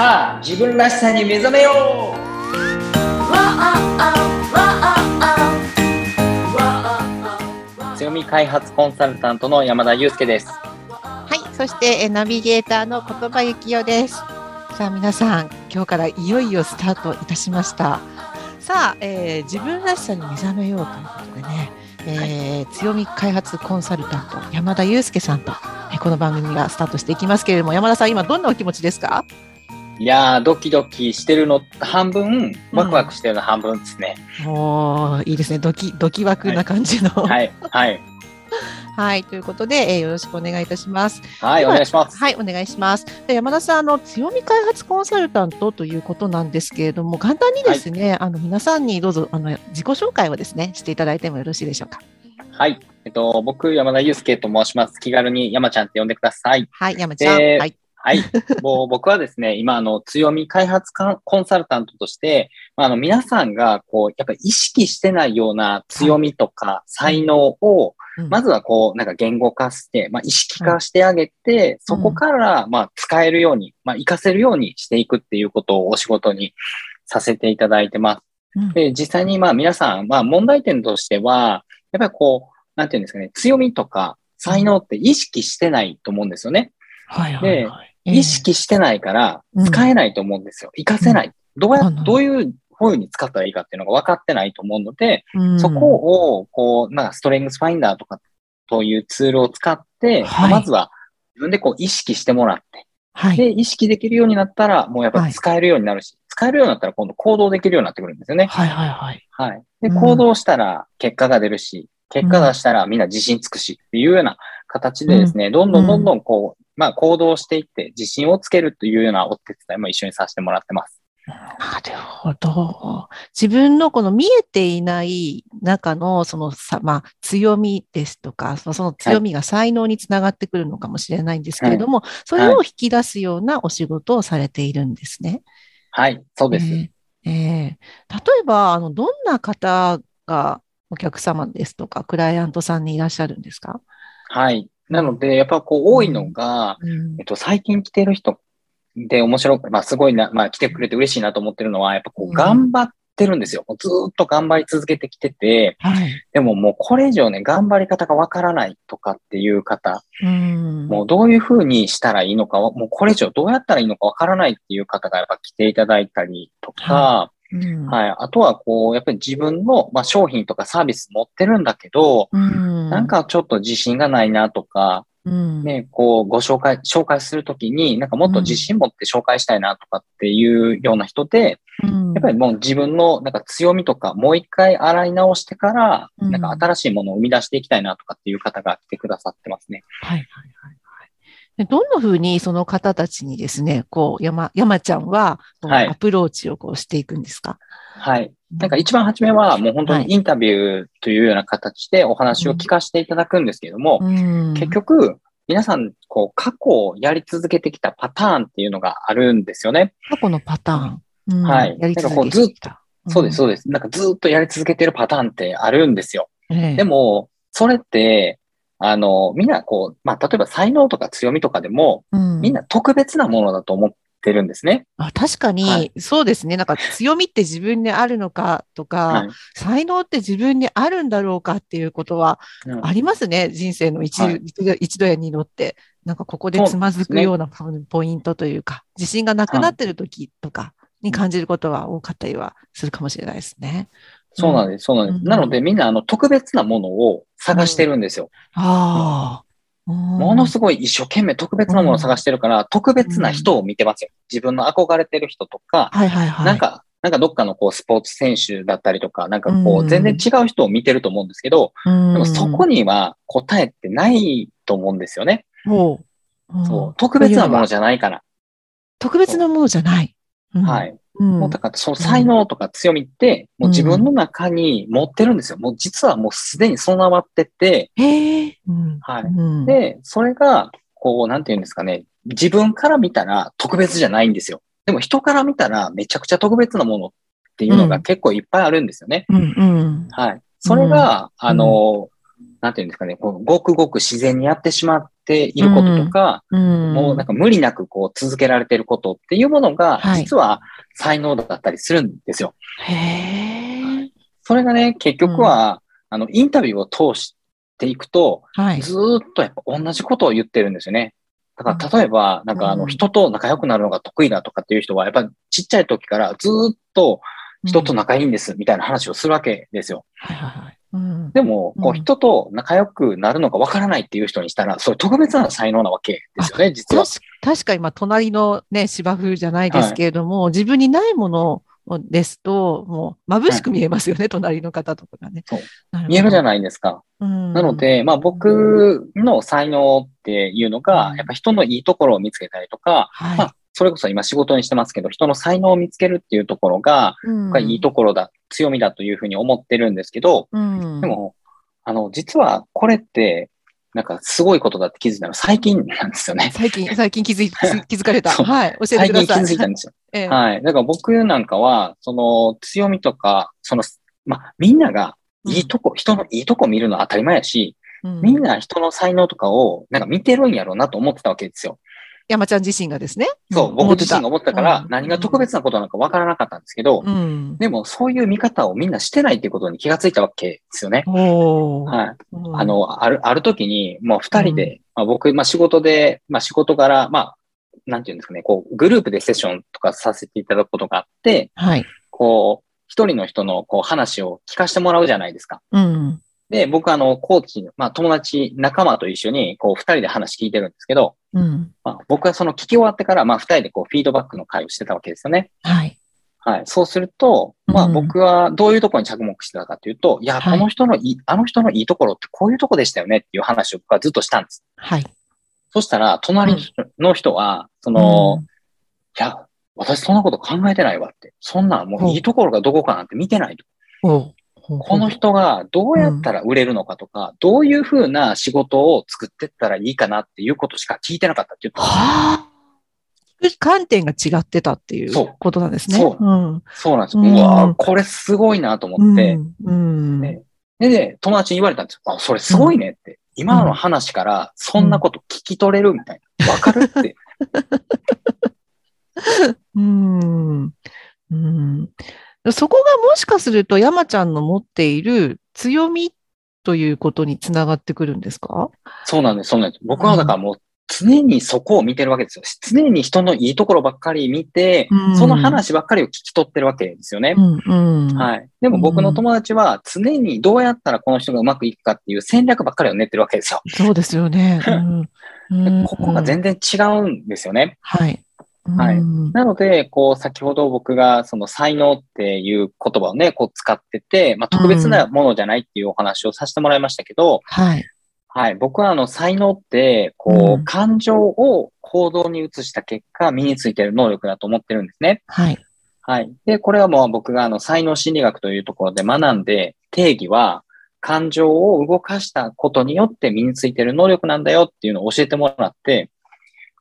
さあ自分らしさに目覚めよう強み開発コンサルタントの山田祐介ですはい、そしてえナビゲーターの言葉幸代です。さあ皆さん、今日からいよいよスタートいたしました。さあ、えー自分らしさに目覚めようということでね、えー強み開発コンサルタント山田祐介さんと、えーこの番組がスタートしていきますけれども、山田さん今どんなお気持ちですか？いやードキドキしてるの半分ワクワクしてるの半分ですね、おーいいですね、ドキドキワクな感じの。はい、はい。はい。ということで、えーよろしくお願いいたします。はいお願いします。はい、お願いします。で山田さん、あの強み開発コンサルタントということなんですけれども、簡単にですね、あの皆さんにどうぞあの自己紹介をですねしていただいてもよろしいでしょうか。はい。えっと僕山田祐介と申します。気軽に山ちゃんって呼んでください。はい、山ちゃん。えーはい、はい。もう僕はですね、今、あの、強み開発かコンサルタントとして、まあ、あの、皆さんが、こう、やっぱり意識してないような強みとか才能を、うんまずはこう、なんか言語化して、まあ、意識化してあげて、そこから、まあ、使えるように、まあ、活かせるようにしていくっていうことをお仕事にさせていただいてます。うんで、実際にまあ皆さん、まあ問題点としては、やっぱりこう、なんていうんですかね、強みとか才能って意識してないと思うんですよね。はいではい意識してないからうん使えないと思うんですよ。活かせない。どうやうん、どういう風に使ったらいいかっていうのが分かってないと思うので、うんそこを、こう、なんかストレングスファインダーとかというツールを使って、はいまずは自分でこう意識してもらって、はい、で、意識できるようになったら、もうやっぱり使えるようになるし、使えるようになったら今度行動できるようになってくるんですよね。はいはいはい。はい。で、うん行動したら結果が出るし、結果出したらみんな自信つくしっていうような形でですね、どんどんどんどんこう、まあ行動していって自信をつけるというようなお手伝いも一緒にさせてもらってます。なるほど。自分のこの見えていない中のそのさ、まあ、強みですとか、そのその強みが才能につながってくるのかもしれないんですけれども、それを引き出すようなお仕事をされているんですね。はい、そうです。えーえー例えば、あの、どんな方がお客様ですとか、クライアントさんにいらっしゃるんですか？はい。なので、やっぱこう多いのが、うんえっと、最近来てる人で面白く、まあすごいな、まあ来てくれて嬉しいなと思ってるのは、やっぱこう頑張ってるんですよ。もうずーっと頑張り続けてきてて、はい。でももうこれ以上ね、頑張り方がわからないとかっていう方、うん。もうどういうふうにしたらいいのかは、もうこれ以上どうやったらいいのかわからないっていう方がやっぱ来ていただいたりとか、うん。はい。あとはこう、やっぱり自分の、まあ、商品とかサービス持ってるんだけど、うん。なんかちょっと自信がないなとか、うん。ね、こう、ご紹介、紹介するときに、なんかもっと自信持って紹介したいなとかっていうような人で、うん。やっぱりもう自分のなんか強みとか、もう一回洗い直してから、うん。なんか新しいものを生み出していきたいなとかっていう方が来てくださってますね。はいはいはいどんな風にその方たちにですね、こう、山、山ちゃんは、アプローチをこうしていくんですか？はい。なんか一番初めはもう本当はいにインタビューというような形でお話を聞かせていただくんですけれども、うん結局、皆さん、こう、過去をやり続けてきたパターンっていうのがあるんですよね。過去のパターン。うんはいやり続けなんかこうずってきた。そうです、そうです。なんかずっとやり続けてるパターンってあるんですよ。でも、それって、あの、みんなこう、まあ、例えば才能とか強みとかでも、うんみんな特別なものだと思ってるんですね。あ確かに、はいそうですね。なんか強みって自分にあるのかとか、はい才能って自分にあるんだろうかっていうことはうんありますね。人生の一,、はい一度や二度って。なんかここでつまずくようなポイントというか、自信がなくなってる時とかに感じることは多かったりはするかもしれないですね。そうなんです、そうなんです。うんなので、みんな、あの、特別なものを探してるんですよ。ああ。ものすごい一生懸命特別なものを探してるから、特別な人を見てますよ。自分の憧れてる人とか、はいはいはい。なんか、なんかどっかのこうスポーツ選手だったりとか、なんかこう全然違う人を見てると思うんですけど、うん、でもそこには答えってないと思うんですよね。そう。特別なものじゃないから。特別なものじゃない。うんはい。うん。もうだからその才能とか強みって、もう自分の中に持ってるんですよ。もう実はもうすでに備わってて。うん。はい。うん。で、それが、こう、なんていうんですかね、自分から見たら特別じゃないんですよ。でも人から見たらめちゃくちゃ特別なものっていうのが結構いっぱいあるんですよね。うん。うん。はい。それが、あの、なんていうんですかね、こうごくごく自然にやってしまってていることとか、うん。もうなんか無理なくこう続けられていることっていうものが、はい。実は才能だったりするんですよ。へえ。それがね、結局は、あの、インタビューを通していくと、はい。ずーっとやっぱ同じことを言ってるんですよね。だから例えば、なんかあの、うん人と仲良くなるのが得意だとかっていう人は、やっぱりちっちゃい時からずーっと人と仲いいんですみたいな話をするわけですよ。でも、こううん人と仲良くなるのがわからないっていう人にしたら、それ特別な才能なわけですよね、実は。確確かに、まあ、隣のね、芝生じゃないですけれども、自分にないものですと、もう、眩しく見えますよね、隣の方とかがね。見えるじゃないですか。うんなの、で、まあ僕の才能っていうのがう、んやっぱ人のいいところを見つけたりとか、はい。まあそれこそ今仕事にしてますけど、人の才能を見つけるっていうところが、うんがいいところだ、強みだというふうに思ってるんですけど、うんでも、あの、実はこれって、なんかすごいことだって気づいたのは最近なんですよね。最近、最近気づい 気づかれた。はい。教えて最近気ください。づいたんですよ。ええはい。だから僕なんかは、その強みとか、その、まあ、みんながいいとこ、人のいいとこ見るのは当たり前やし、うんみんな人の才能とかをなんか見てるんやろうなと思ってたわけですよ。山ちゃん自身がですね。そう、ん僕自身が思ってたからうん、何が特別なことなのかわからなかったんですけど、うん。でもそういう見方をみんなしてないっていうことに気がついたわけですよね。はい。うんあ、の、ある、ある時に、もう二人で、まあ、僕、まあ仕事で、まあ仕事柄、まあ、なんていうんですかね、こう、グループでセッションとかさせていただくことがあって、はい。こう、一人の人のこう話を聞かせてもらうじゃないですか。うん。で、僕あの、コーチ、まあ友達、仲間と一緒に、こう、二人で話聞いてるんですけど、うん。まあ、僕はその聞き終わってから、まあ二人でこう、フィードバックの会をしてたわけですよね。はい。はい。そうすると、まあうん僕はどういうところに着目してたかというと、いや、はいこの人のいい、あの人のいいところってこういうとこでしたよねっていう話を僕はずっとしたんです。はい。そしたら、隣の人は、その、いや、私そんなこと考えてないわって。そんなんもういいところがどこかなんて見てないと。この人がどうやったら売れるのかとか、どういうふうな仕事を作ってったらいいかなっていうことしか聞いてなかったって言ったんですはあ。観点が違ってたっていうことなんですね。そううん。そうなんですよ。ううんわーこれすごいなと思って、うん。ねで、で、友達に言われたんですよ。あ、それすごいねって。今の話からそんなこと聞き取れるみたいな。わかるって。うん。うん。そこがもしかすると山ちゃんの持っている強みということにつながってくるんですか？そうなんです、そうなんです。僕はだからもう常にそこを見てるわけですよ。常に人のいいところばっかり見て、うんその話ばっかりを聞き取ってるわけですよね。うん。うん。はい。でも僕の友達は常にどうやったらこの人がうまくいくかっていう戦略ばっかりを練ってるわけですよ。そうですよね。うんうんでここが全然違うんですよね。はい。はいうんなので、こう、先ほど僕がその才能っていう言葉をね、こう使ってて、まあ特別なものじゃないっていうお話をさせてもらいましたけど、はい。はい。僕はあの才能って、こうんう、感情を行動に移した結果、身についている能力だと思ってるんですね。はい。はい。で、これはもう僕があの才能心理学というところで学んで、定義は、感情を動かしたことによって身についている能力なんだよっていうのを教えてもらって、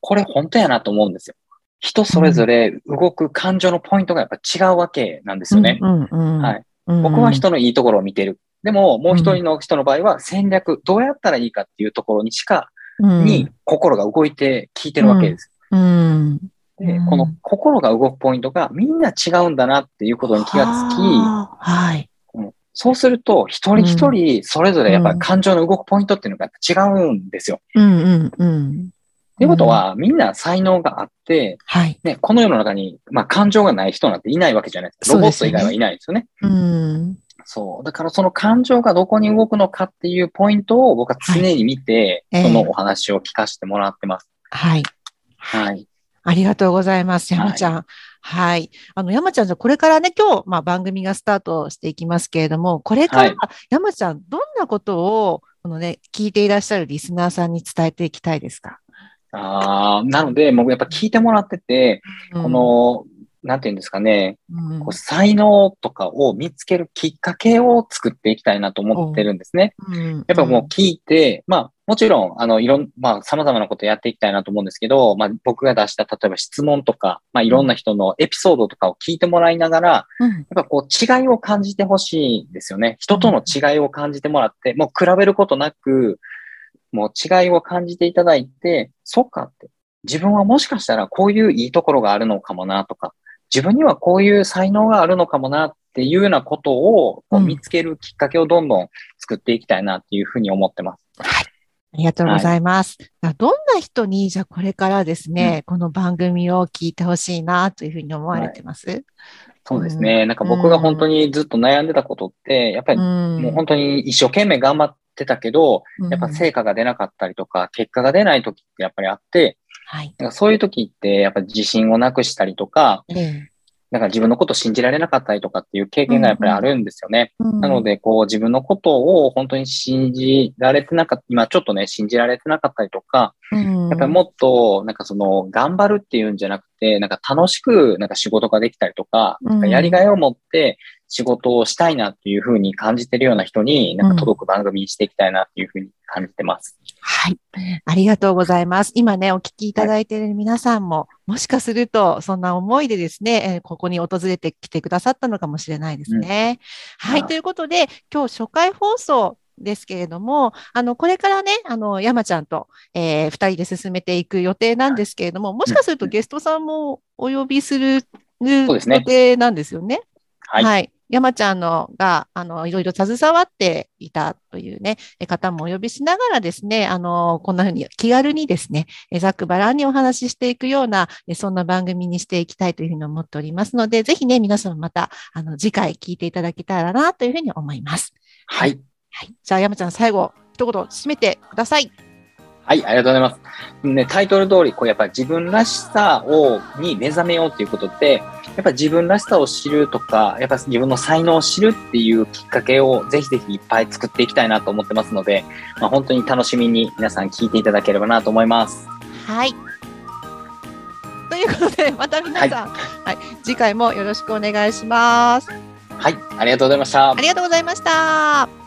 これ本当やなと思うんですよ。人それぞれ動く感情のポイントがやっぱ違うわけなんですよね。僕は人のいいところを見てる。でも、もう一人の人の場合は戦略、どうやったらいいかっていうところにしか、に心が動いて聞いてるわけです。うん。でうん、この心が動くポイントがみんな違うんだなっていうことに気がつき、はい。うんそうすると、一人一人それぞれやっぱり感情の動くポイントっていうのが違うんですよ。うんうんうん。っていうことは、みんな才能があって、はい。ね、この世の中に、まあ、感情がない人なんていないわけじゃないですか。ロボット以外はいないですよね。うん。そう。だからその感情がどこに動くのかっていうポイントを僕は常に見て、はいええそのお話を聞かせてもらってます。はい。はい。ありがとうございます。山ちゃん。はい。あの、山ちゃん、じゃあこれからね、今日、まあ、番組がスタートしていきますけれども、これから、はい山ちゃん、どんなことを、このね、聞いていらっしゃるリスナーさんに伝えていきたいですか、ああ、なので、もうやっぱ聞いてもらってて、この、なんていうんですかね、うん、こう才能とかを見つけるきっかけを作っていきたいなと思ってるんですね。うん、やっぱもう聞いて、まあ、もちろん、あの、いろん、まあ、様々なことやっていきたいなと思うんですけど、まあ、僕が出した、例えば質問とか、まあ、いろんな人のエピソードとかを聞いてもらいながら、うん、やっぱこう、違いを感じてほしいですよね。人との違いを感じてもらって、もう比べることなく、もう違いを感じていただいて、そっかって。自分はもしかしたらこういういいところがあるのかもなとか、自分にはこういう才能があるのかもなっていうようなことをこううん見つけるきっかけをどんどん作っていきたいなっていうふうに思ってます。ありがとうございます。どんな人に、じゃあこれからですね、この番組を聞いてほしいなというふうに思われてます、そうですね。なんか僕が本当にずっと悩んでたことって、やっぱりん。もう本当に一生懸命頑張ってたけど、やっぱ成果が出なかったりとか、結果が出ない時ってやっぱりあって、はい。なんかそういう時ってやっぱり自信をなくしたりとか、ええ。なんか自分のことを信じられなかったりとかっていう経験がやっぱりあるんですよね。なの、で、こう自分のことを本当に信じられてなかった、今ちょっとね、信じられてなかったりとか、うん。やっぱりもっと、なんかその、頑張るっていうんじゃなくて、なんか楽しく、なんか仕事ができたりとか、うんなん。かやりがいを持って仕事をしたいなっていうふうに感じてるような人に、なんか届く番組にしていきたいなっていうふうに感じてます。はい。ありがとうございます。今ね、お聞きいただいている皆さんも、もしかすると、そんな思いでですね、えーここに訪れてきてくださったのかもしれないですね。はい。はいということで、今日初回放送ですけれども、あの、これからね、あの、山ちゃんと、えー二人で進めていく予定なんですけれども、もしかするとゲストさんもお呼びする予定なんですよね。はい。山ちゃんのが、あの、いろいろ携わっていたというね、え方もお呼びしながらですね、あの、こんなふうに気軽にですね、えざっくばらんにお話ししていくような、えそんな番組にしていきたいというふうに思っておりますので、ぜひね、皆さんまた、あの、次回聞いていただけたらな、というふうに思います。はい。はい。じゃあ、山ちゃん、最後、一言締めてください。はい、ありがとうございます。ね、タイトル通り、こう、やっぱ自分らしさを、に目覚めようっていうことって、やっぱ自分らしさを知るとか、やっぱ自分の才能を知るっていうきっかけをぜひぜひいっぱい作っていきたいなと思ってますので、まあ、本当に楽しみに皆さん聞いていただければなと思います。はい。ということで、また皆さん、はい、次回もよろしくお願いします。はい、ありがとうございましたあ。りがとうございました。「